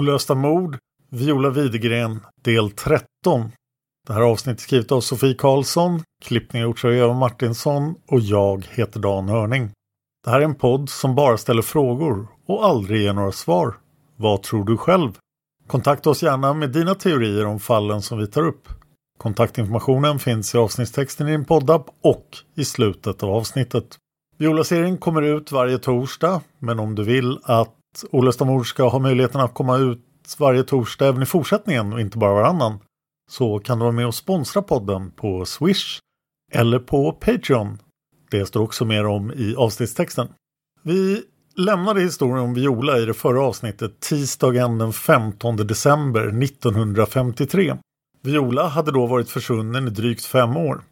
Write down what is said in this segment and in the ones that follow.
Olösta mord, Viola Widegren, del 13. Det här avsnittet är skrivet av Sofie Karlsson, klippning har gjorts av Eva Martinsson och jag heter Dan Hörning. Det här är en podd som bara ställer frågor och aldrig ger några svar. Vad tror du själv? Kontakta oss gärna med dina teorier om fallen som vi tar upp. Kontaktinformationen finns i avsnittstexten i din poddapp och i slutet av avsnittet. Viola-serien kommer ut varje torsdag, men om du vill att Ola Stamord ska ha möjligheten att komma ut varje torsdag även i fortsättningen och inte bara varannan, så kan du vara med och sponsra podden på Swish eller på Patreon. Det står också mer om i avsnittstexten. Vi lämnade historien om Viola i det förra avsnittet tisdagen den 15 december 1953. Viola hade då varit försvunnen i drygt fem år.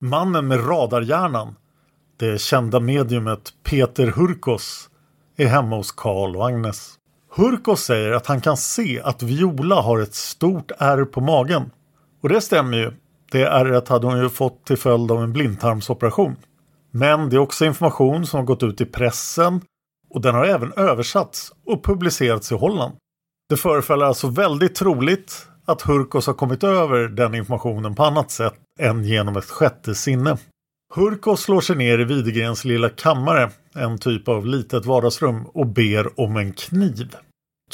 Mannen med radarhjärnan, det kända mediumet Peter Hurkos, är hemma hos Karl och Agnes. Hurkos säger att han kan se att Viola har ett stort ärr på magen. Och det stämmer ju. Det ärret hade hon ju fått till följd av en blindtarmsoperation. Men det är också information som har gått ut i pressen och den har även översatts och publicerats i Holland. Det förefaller alltså väldigt troligt att Hurkos har kommit över den informationen på annat sätt än genom ett sjätte sinne. Hurkos slår sig ner i Widegrens lilla kammare, en typ av litet vardagsrum, och ber om en kniv.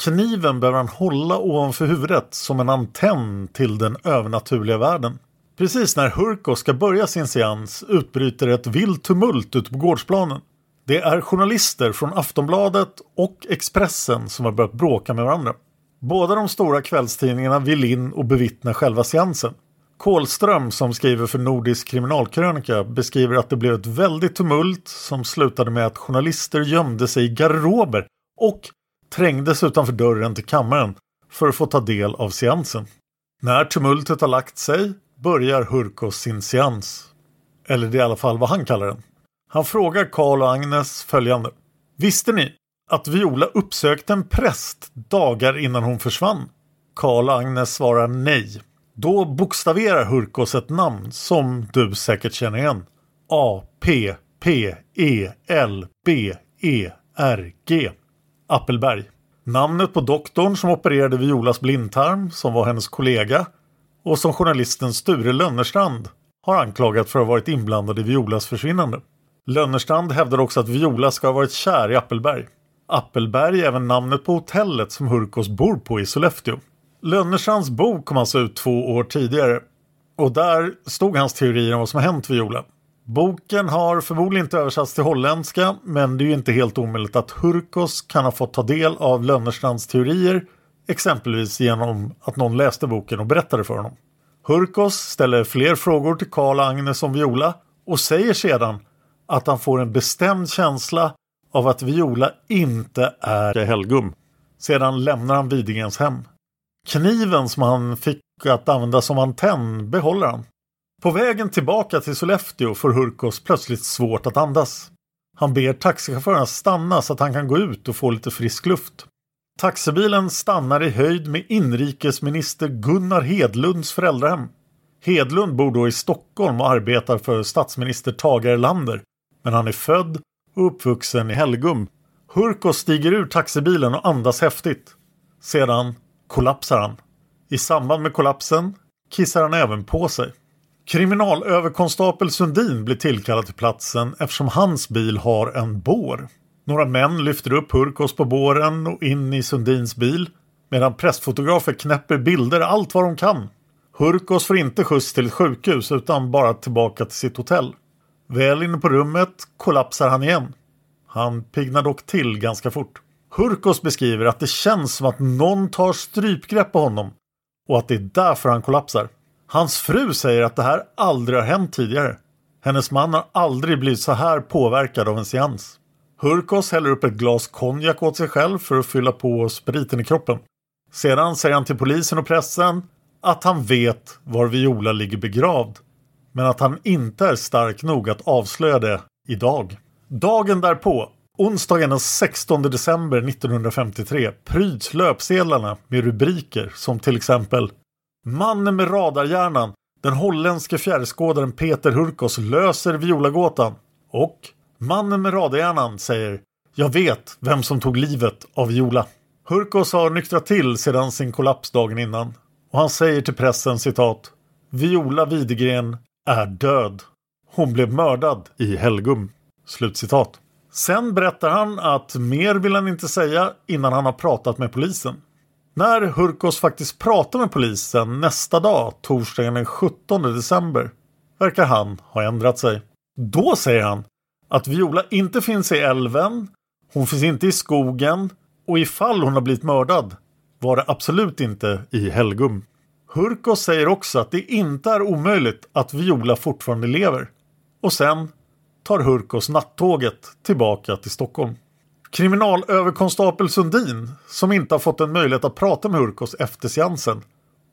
Kniven behöver han hålla ovanför huvudet som en antenn till den övernaturliga världen. Precis när Hurkos ska börja sin seans utbryter ett vilt tumult ute på gårdsplanen. Det är journalister från Aftonbladet och Expressen som har börjat bråka med varandra. Båda de stora kvällstidningarna vill in och bevittna själva seansen. Kolström som skriver för Nordisk kriminalkrönika beskriver att det blev ett väldigt tumult som slutade med att journalister gömde sig i garderober och trängdes utanför dörren till kammaren för att få ta del av seansen. När tumultet har lagt sig börjar Hurkos sin seans. Eller det är i alla fall vad han kallar den. Han frågar Karl och Agnes följande. Visste ni att Viola uppsökte en präst dagar innan hon försvann? Karl och Agnes svarar nej. Då bokstaverar Hurkos ett namn som du säkert känner igen. A P P E L B E R G. Appelberg. Namnet på doktorn som opererade Violas blindtarm, som var hennes kollega och som journalisten Sture Lönnerstrand har anklagat för att ha varit inblandad i Violas försvinnande. Lönnerstrand hävdar också att Viola ska ha varit kär i Appelberg. Appelberg är även namnet på hotellet som Hurkos bor på i Sollefteå. Lönnerstrands bok kom alltså ut två år tidigare och där stod hans teorier om vad som har hänt Viola. Boken har förmodligen inte översatts till holländska men det är ju inte helt omöjligt att Hurkos kan ha fått ta del av Lönnerstrands teorier exempelvis genom att någon läste boken och berättade för honom. Hurkos ställer fler frågor till Karl och Agnes om Viola och säger sedan att han får en bestämd känsla av att Viola inte är Helgum. Sedan lämnar han Widegrens hem. Kniven som han fick att använda som antenn behåller han. På vägen tillbaka till Sollefteå får Hurkos plötsligt svårt att andas. Han ber taxichauffören stanna så att han kan gå ut och få lite frisk luft. Taxibilen stannar i höjd med inrikesminister Gunnar Hedlunds föräldrahem. Hedlund bor då i Stockholm och arbetar för statsminister Tage Erlander. Men han är född och uppvuxen i Helgum. Hurkos stiger ur taxibilen och andas häftigt. Sedan kollapsar han. I samband med kollapsen kissar han även på sig. Kriminalöverkonstapel Sundin blir tillkallad till platsen eftersom hans bil har en bår. Några män lyfter upp Hurkos på båren och in i Sundins bil medan pressfotografer knäpper bilder allt vad de kan. Hurkos får inte skjuts till ett sjukhus utan bara tillbaka till sitt hotell. Väl inne på rummet kollapsar han igen. Han piggnar dock till ganska fort. Hurkos beskriver att det känns som att någon tar strypgrepp på honom och att det är därför han kollapsar. Hans fru säger att det här aldrig har hänt tidigare. Hennes man har aldrig blivit så här påverkad av en seans. Hurkos häller upp ett glas konjak åt sig själv för att fylla på spriten i kroppen. Sedan säger han till polisen och pressen att han vet var Viola ligger begravd. Men att han inte är stark nog att avslöja det idag. Dagen därpå, onsdagen den 16 december 1953, pryds löpsedlarna med rubriker som till exempel Mannen med radarhjärnan, den holländske fjärrskådaren Peter Hurkos löser Violagåtan och Mannen med radarhjärnan säger Jag vet vem som tog livet av Viola. Hurkos har nyktrat till sedan sin kollaps dagen innan och han säger till pressen citat Viola Widegren är död. Hon blev mördad i Helgum. Slutcitat. Sen berättar han att mer vill han inte säga innan han har pratat med polisen. När Hurkos faktiskt pratar med polisen nästa dag, torsdagen den 17 december, verkar han ha ändrat sig. Då säger han att Viola inte finns i älven, hon finns inte i skogen och ifall hon har blivit mördad var det absolut inte i Helgum. Hurkos säger också att det inte är omöjligt att Viola fortfarande lever. Och sen tar Hurkos nattåget tillbaka till Stockholm. Kriminalöverkonstapel Sundin, som inte har fått en möjlighet att prata med Hurkos efter seansen,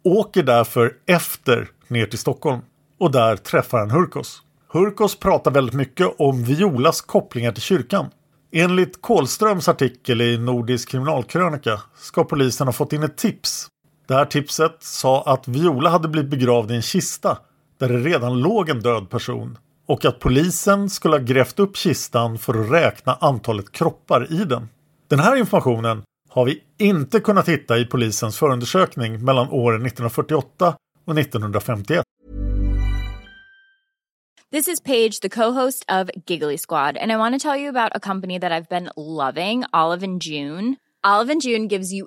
åker därför efter ner till Stockholm och där träffar han Hurkos. Hurkos pratar väldigt mycket om Violas kopplingar till kyrkan. Enligt Kolströms artikel i Nordisk kriminalkrönika ska polisen ha fått in ett tips. Det här tipset sa att Viola hade blivit begravd i en kista där det redan låg en död person och att polisen skulle ha grävt upp kistan för att räkna antalet kroppar i den. Den här informationen har vi inte kunnat hitta i polisens förundersökning mellan åren 1948 och 1951. This is Paige, the co-host of Giggly Squad, and I want to tell you about a company that I've been loving, Olive and June. Olive and June gives you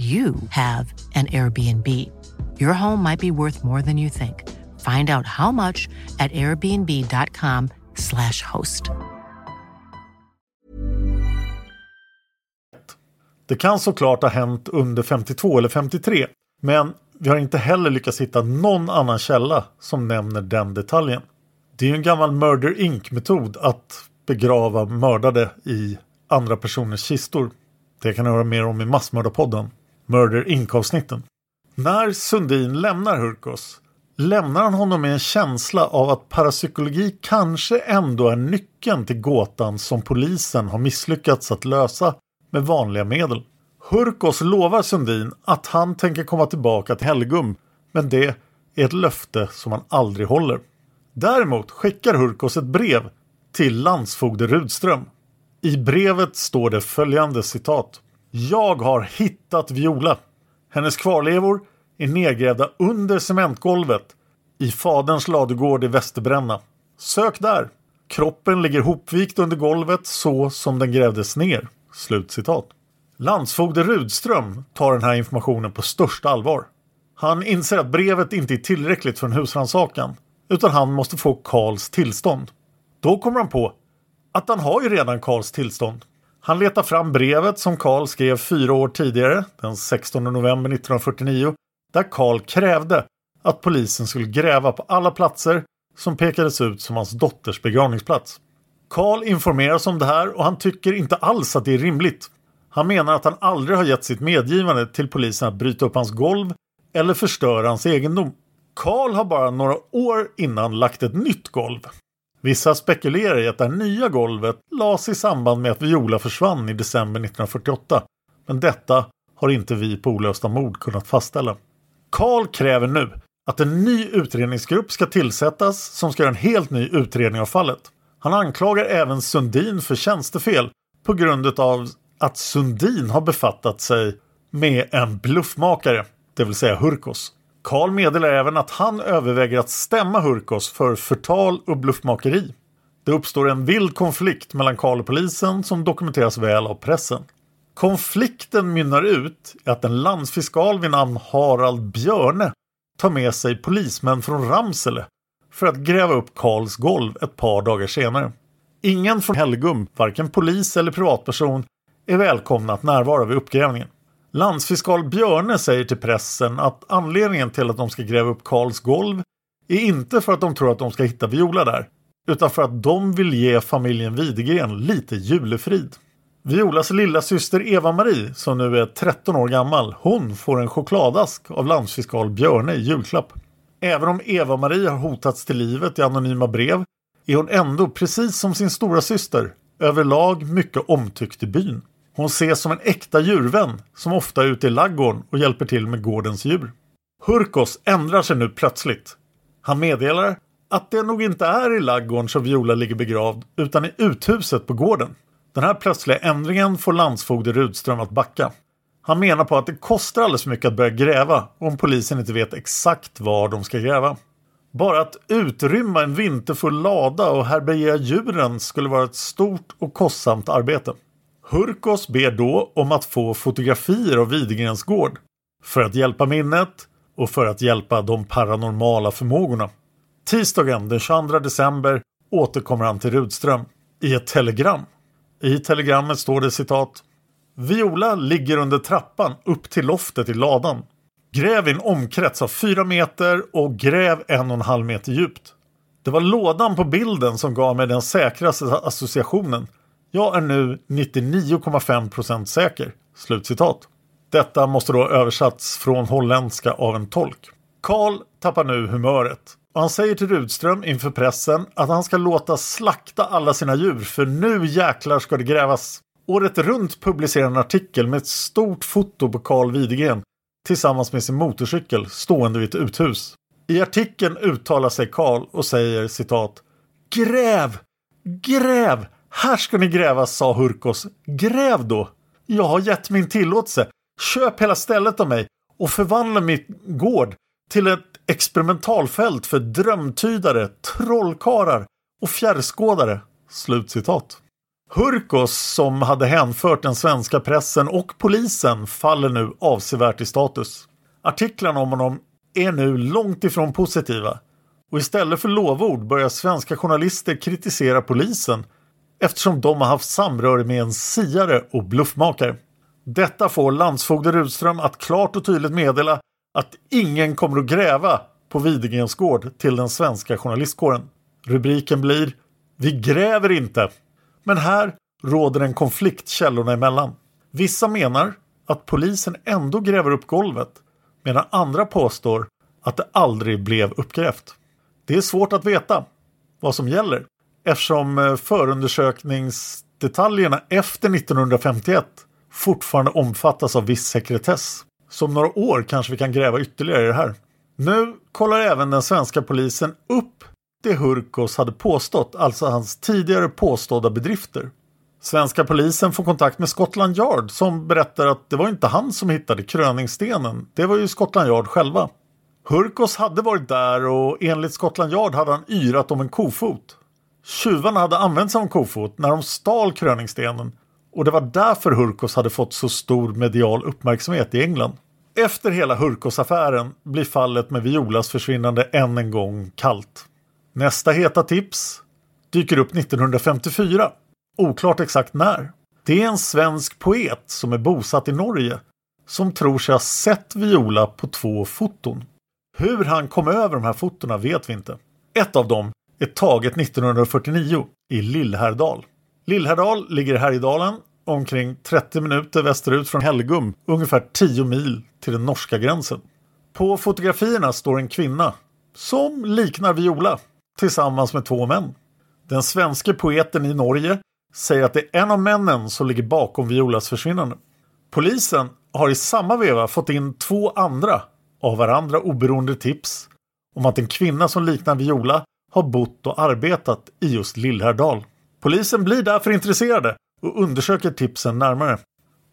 you have an Airbnb. Your home might be worth more than you think. Find out how much at airbnb.com/slash host. Det kan såklart ha hänt under 52 eller 53, men vi har inte heller lyckats hitta någon annan källa som nämner den detaljen. Det är ju en gammal Murder Inc-metod att begrava mördade i andra personers kistor. Det kan jag höra mer om i Massmördarpodden, Murder Inc-avsnitten. När Sundin lämnar Hurkos lämnar han honom med en känsla av att parapsykologi kanske ändå är nyckeln till gåtan som polisen har misslyckats att lösa med vanliga medel. Hurkos lovar Sundin att han tänker komma tillbaka till Helgum, men det är ett löfte som han aldrig håller. Däremot skickar Hurkos ett brev till landsfogde Rudström. I brevet står det följande citat. Jag har hittat Viola. Hennes kvarlevor är nedgrävda under cementgolvet i faderns ladugård i Västerbränna. Sök där. Kroppen ligger hopvikt under golvet så som den grävdes ner. Slutcitat. Landsfogde Rudström tar den här informationen på största allvar. Han inser att brevet inte är tillräckligt för en husrannsakan utan han måste få Karls tillstånd. Då kommer han på att han har ju redan Karls tillstånd. Han letar fram brevet som Karl skrev fyra år tidigare, den 16 november 1949, där Karl krävde att polisen skulle gräva på alla platser som pekades ut som hans dotters begravningsplats. Karl informeras om det här och han tycker inte alls att det är rimligt. Han menar att han aldrig har gett sitt medgivande till polisen att bryta upp hans golv eller förstöra hans egendom. Karl har bara några år innan lagt ett nytt golv. Vissa spekulerar i att det här nya golvet lades i samband med att Viola försvann i december 1948. Men detta har inte vi på Olösta mord kunnat fastställa. Karl kräver nu att en ny utredningsgrupp ska tillsättas som ska göra en helt ny utredning av fallet. Han anklagar även Sundin för tjänstefel på grund av att Sundin har befattat sig med en bluffmakare, det vill säga Hurkos. Karl meddelar även att han överväger att stämma Hurkos för förtal och bluffmakeri. Det uppstår en vild konflikt mellan Karl och polisen som dokumenteras väl av pressen. Konflikten mynnar ut i att en landsfiskal vid namn Harald Björne tar med sig polismän från Ramsele för att gräva upp Karls golv ett par dagar senare. Ingen från Helgum, varken polis eller privatperson, är välkomna att närvara vid uppgrävningen. Landsfiskal Björne säger till pressen att anledningen till att de ska gräva upp Karls golv är inte för att de tror att de ska hitta Viola där, utan för att de vill ge familjen Widegren lite julefrid. Violas lilla syster Eva-Marie, som nu är 13 år gammal, hon får en chokladask av landsfiskal Björne i julklapp. Även om Eva-Marie har hotats till livet i anonyma brev är hon ändå, precis som sin stora syster, överlag mycket omtyckt i byn. Hon ses som en äkta djurvän som ofta är ute i laggården och hjälper till med gårdens djur. Hurkos ändrar sig nu plötsligt. Han meddelar att det nog inte är i laggården som Viola ligger begravd utan i uthuset på gården. Den här plötsliga ändringen får landsfogde Rudström att backa. Han menar på att det kostar alldeles för mycket att börja gräva om polisen inte vet exakt var de ska gräva. Bara att utrymma en vinterfull lada och härbärgera djuren skulle vara ett stort och kostsamt arbete. Hurkos ber då om att få fotografier av Widegrens gård för att hjälpa minnet och för att hjälpa de paranormala förmågorna. Tisdagen den 22 december återkommer han till Rudström i ett telegram. I telegrammet står det citat Viola ligger under trappan upp till loftet i ladan. Gräv i en omkrets av fyra meter och gräv en och en halv meter djupt. Det var lådan på bilden som gav mig den säkraste associationen. Jag är nu 99,5% säker. Slutcitat. Detta måste då översatts från holländska av en tolk. Karl tappar nu humöret. Och han säger till Rudström inför pressen att han ska låta slakta alla sina djur för nu jäklar ska det grävas. Året runt publicerar en artikel med ett stort foto på Karl Widegren tillsammans med sin motorcykel stående vid ett uthus. I artikeln uttalar sig Karl och säger citat Gräv! Gräv! Här ska ni gräva, sa Hurkos. Gräv då! Jag har gett min tillåtelse. Köp hela stället av mig och förvandla mitt gård till ett experimentalfält för drömtydare, trollkarlar och fjärrskådare. Slutcitat. Hurkos som hade hänfört den svenska pressen och polisen faller nu avsevärt i status. Artiklarna om honom är nu långt ifrån positiva och istället för lovord börjar svenska journalister kritisera polisen eftersom de har haft samröre med en siare och bluffmakare. Detta får landsfogde Rudström att klart och tydligt meddela att ingen kommer att gräva på Widegrens gård till den svenska journalistkåren. Rubriken blir Vi gräver inte. Men här råder en konflikt källorna emellan. Vissa menar att polisen ändå gräver upp golvet medan andra påstår att det aldrig blev uppgrävt. Det är svårt att veta vad som gäller eftersom eh, förundersökningsdetaljerna efter 1951 fortfarande omfattas av viss sekretess. Så om några år kanske vi kan gräva ytterligare i det här. Nu kollar även den svenska polisen upp det Hurkos hade påstått, alltså hans tidigare påstådda bedrifter. Svenska polisen får kontakt med Scotland Yard som berättar att det var inte han som hittade kröningsstenen. Det var ju Scotland Yard själva. Hurkos hade varit där och enligt Scotland Yard hade han yrat om en kofot. Tjuvarna hade använt sig av en kofot när de stal kröningsstenen och det var därför Hurkos hade fått så stor medial uppmärksamhet i England. Efter hela Hurkos-affären blir fallet med Violas försvinnande än en gång kallt. Nästa heta tips dyker upp 1954. Oklart exakt när. Det är en svensk poet som är bosatt i Norge som tror sig ha sett Viola på två foton. Hur han kom över de här fotona vet vi inte. Ett av dem är taget 1949 i Lillhärdal. Lillhärdal ligger i Härjedalen omkring 30 minuter västerut från Helgum, ungefär 10 mil till den norska gränsen. På fotografierna står en kvinna som liknar Viola tillsammans med två män. Den svenske poeten i Norge säger att det är en av männen som ligger bakom Violas försvinnande. Polisen har i samma veva fått in två andra av varandra oberoende tips om att en kvinna som liknar Viola har bott och arbetat i just Lillhärdal. Polisen blir därför intresserade och undersöker tipsen närmare.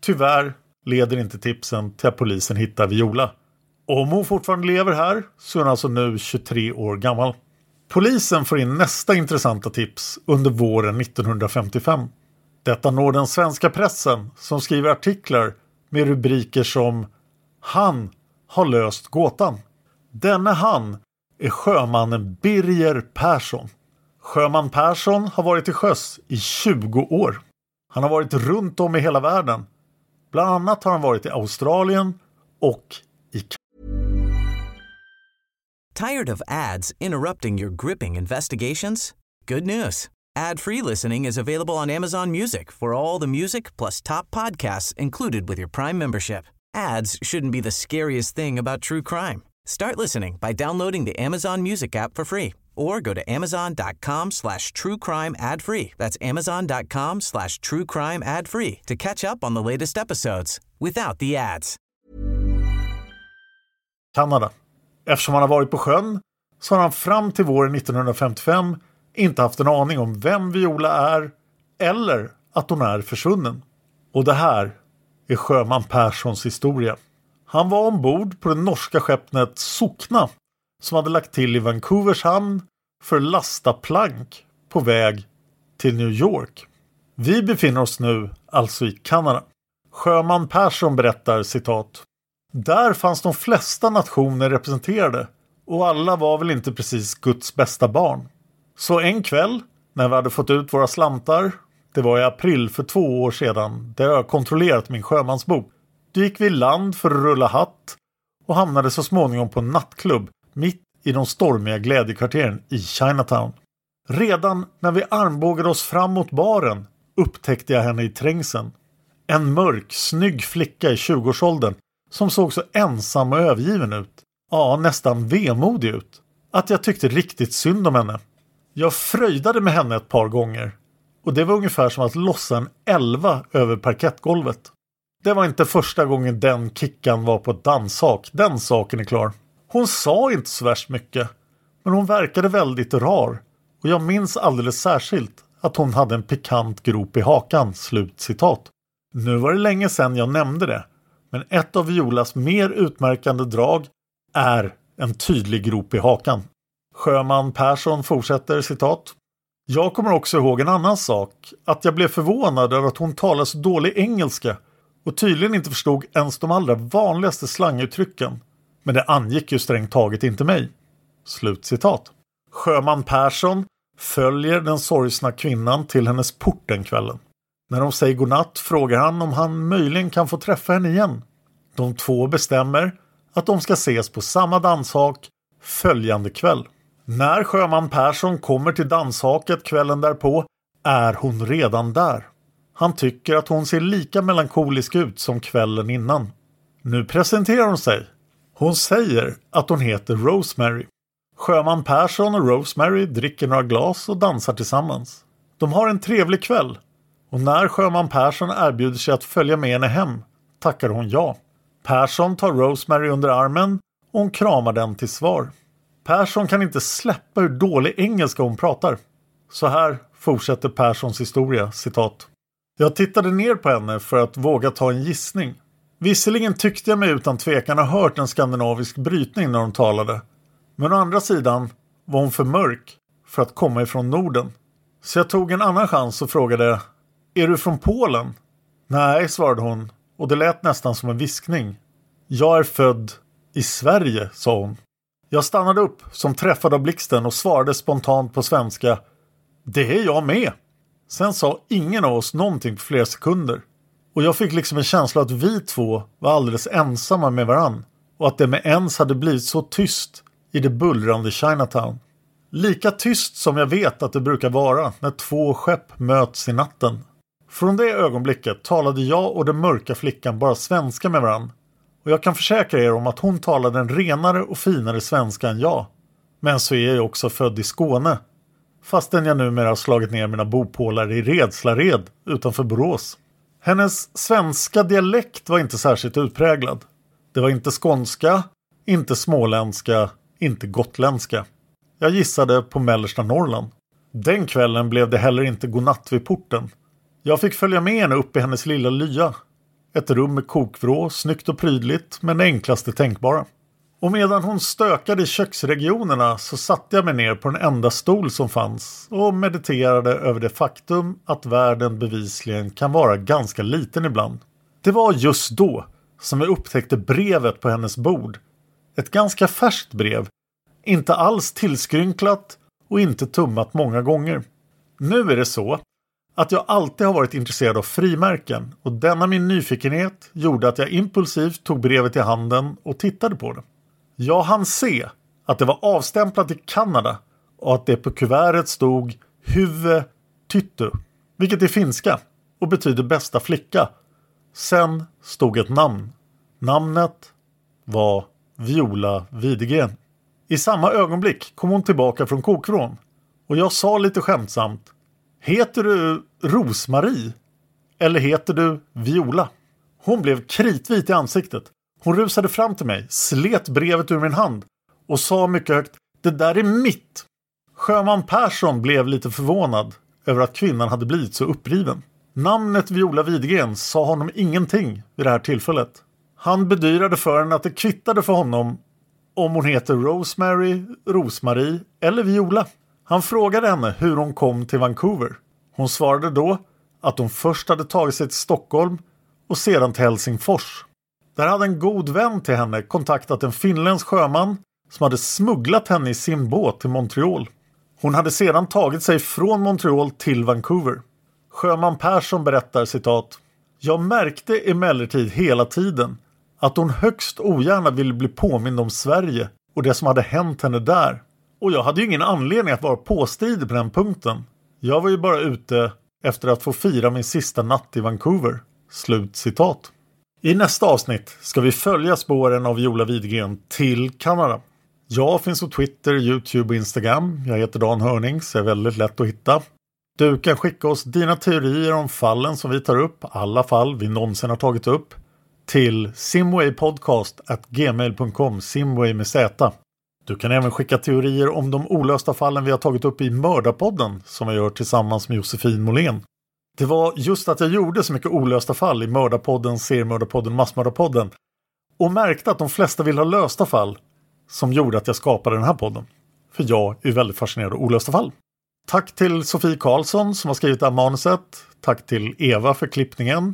Tyvärr leder inte tipsen till att polisen hittar Viola. Om hon fortfarande lever här så är hon alltså nu 23 år gammal. Polisen får in nästa intressanta tips under våren 1955. Detta når den svenska pressen som skriver artiklar med rubriker som Han har löst gåtan. Denne han är sjömannen Birger Persson. Sjöman Persson har varit till sjöss i 20 år. Han har varit runt om i hela världen. Bland annat har han varit i Australien och i Tired of ads interrupting your gripping investigations? Good news. Ad-free listening is available on Amazon Music for all the music plus top podcasts included with your Prime membership. Ads shouldn't be the scariest thing about true crime. Start listening by downloading the Amazon Music app for free or go to amazon.com slash true crime ad free. That's amazon.com slash true crime ad free to catch up on the latest episodes without the ads. Kanada. Eftersom han har varit på sjön så har han fram till våren 1955 inte haft en aning om vem Viola är eller att hon är försvunnen. Och det här är sjöman Perssons historia. Han var ombord på det norska skeppet Sokna som hade lagt till i Vancouvers hamn för att lasta plank på väg till New York. Vi befinner oss nu alltså i Kanada. Sjöman Persson berättar citat. Där fanns de flesta nationer representerade och alla var väl inte precis Guds bästa barn. Så en kväll när vi hade fått ut våra slantar, det var i april för två år sedan, där jag kontrollerat min sjömansbok. Då gick vi i land för att rulla hatt och hamnade så småningom på en nattklubb mitt i de stormiga glädjekvarteren i Chinatown. Redan när vi armbågade oss fram mot baren upptäckte jag henne i trängseln. En mörk, snygg flicka i 20-årsåldern som såg så ensam och övergiven ut. Ja, nästan vemodig ut. Att jag tyckte riktigt synd om henne. Jag fröjdade med henne ett par gånger och det var ungefär som att lossa en elva över parkettgolvet. Det var inte första gången den Kickan var på ett danshak, den saken är klar. Hon sa inte så värst mycket, men hon verkade väldigt rar. Och jag minns alldeles särskilt att hon hade en pikant grop i hakan." Slut citat. Nu var det länge sedan jag nämnde det, men ett av Violas mer utmärkande drag är en tydlig grop i hakan. Sjöman Persson fortsätter citat. Jag kommer också ihåg en annan sak, att jag blev förvånad över att hon talade så dålig engelska och tydligen inte förstod ens de allra vanligaste slanguttrycken. Men det angick ju strängt taget inte mig. Slutcitat. Sjöman Persson följer den sorgsna kvinnan till hennes port den kvällen. När de säger godnatt frågar han om han möjligen kan få träffa henne igen. De två bestämmer att de ska ses på samma danshak följande kväll. När sjöman Persson kommer till danshaket kvällen därpå är hon redan där. Han tycker att hon ser lika melankolisk ut som kvällen innan. Nu presenterar hon sig. Hon säger att hon heter Rosemary. Sjöman Persson och Rosemary dricker några glas och dansar tillsammans. De har en trevlig kväll och när sjöman Persson erbjuder sig att följa med henne hem tackar hon ja. Persson tar Rosemary under armen och hon kramar den till svar. Persson kan inte släppa hur dålig engelska hon pratar. Så här fortsätter Perssons historia, citat. Jag tittade ner på henne för att våga ta en gissning. Visserligen tyckte jag mig utan tvekan ha hört en skandinavisk brytning när hon talade. Men å andra sidan var hon för mörk för att komma ifrån Norden. Så jag tog en annan chans och frågade Är du från Polen? Nej, svarade hon och det lät nästan som en viskning. Jag är född i Sverige, sa hon. Jag stannade upp som träffad av blixten och svarade spontant på svenska. Det är jag med. Sen sa ingen av oss någonting på flera sekunder. Och jag fick liksom en känsla att vi två var alldeles ensamma med varann. Och att det med ens hade blivit så tyst i det bullrande Chinatown. Lika tyst som jag vet att det brukar vara när två skepp möts i natten. Från det ögonblicket talade jag och den mörka flickan bara svenska med varann. Och jag kan försäkra er om att hon talade en renare och finare svenska än jag. Men så är jag också född i Skåne. Fastän jag numera har slagit ner mina bopålar i Redslared utanför Borås. Hennes svenska dialekt var inte särskilt utpräglad. Det var inte skånska, inte småländska, inte gotländska. Jag gissade på mellersta Norrland. Den kvällen blev det heller inte godnatt vid porten. Jag fick följa med henne upp i hennes lilla lya. Ett rum med kokvrå, snyggt och prydligt, men det enklaste tänkbara. Och medan hon stökade i köksregionerna så satte jag mig ner på den enda stol som fanns och mediterade över det faktum att världen bevisligen kan vara ganska liten ibland. Det var just då som jag upptäckte brevet på hennes bord. Ett ganska färskt brev. Inte alls tillskrynklat och inte tummat många gånger. Nu är det så att jag alltid har varit intresserad av frimärken och denna min nyfikenhet gjorde att jag impulsivt tog brevet i handen och tittade på det. Jag hann se att det var avstämplat i Kanada och att det på kuvertet stod Huve Tyttu, vilket är finska och betyder bästa flicka. Sen stod ett namn. Namnet var Viola Widegren. I samma ögonblick kom hon tillbaka från kokvrån och jag sa lite skämtsamt Heter du Rosmarie? Eller heter du Viola? Hon blev kritvit i ansiktet. Hon rusade fram till mig, slet brevet ur min hand och sa mycket högt Det där är mitt! Sjöman Persson blev lite förvånad över att kvinnan hade blivit så uppriven. Namnet Viola Widgren sa honom ingenting vid det här tillfället. Han bedyrade för henne att det kvittade för honom om hon heter Rosemary, Rosmarie eller Viola. Han frågade henne hur hon kom till Vancouver. Hon svarade då att hon först hade tagit sig till Stockholm och sedan till Helsingfors. Där hade en god vän till henne kontaktat en finländsk sjöman som hade smugglat henne i sin båt till Montreal. Hon hade sedan tagit sig från Montreal till Vancouver. Sjöman Persson berättar citat. Jag märkte emellertid hela tiden att hon högst ogärna ville bli påmind om Sverige och det som hade hänt henne där. Och jag hade ju ingen anledning att vara påstridig på den punkten. Jag var ju bara ute efter att få fira min sista natt i Vancouver. Slut citat. I nästa avsnitt ska vi följa spåren av Viola Widgren till Kanada. Jag finns på Twitter, Youtube och Instagram. Jag heter Dan Hörning så är väldigt lätt att hitta. Du kan skicka oss dina teorier om fallen som vi tar upp, alla fall vi någonsin har tagit upp, till simwaypodcast@gmail.com, simway med z. Du kan även skicka teorier om de olösta fallen vi har tagit upp i Mördarpodden som jag gör tillsammans med Josefin Måhlén. Det var just att jag gjorde så mycket olösta fall i Mördarpodden, Seriemördarpodden, Massmördarpodden och märkte att de flesta vill ha lösta fall som gjorde att jag skapade den här podden. För jag är väldigt fascinerad av olösta fall. Tack till Sofie Karlsson som har skrivit det här manuset. Tack till Eva för klippningen.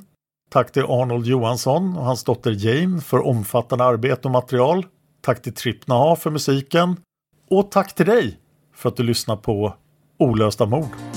Tack till Arnold Johansson och hans dotter Jane för omfattande arbete och material. Tack till Trippnaha för musiken. Och tack till dig för att du lyssnar på Olösta mord.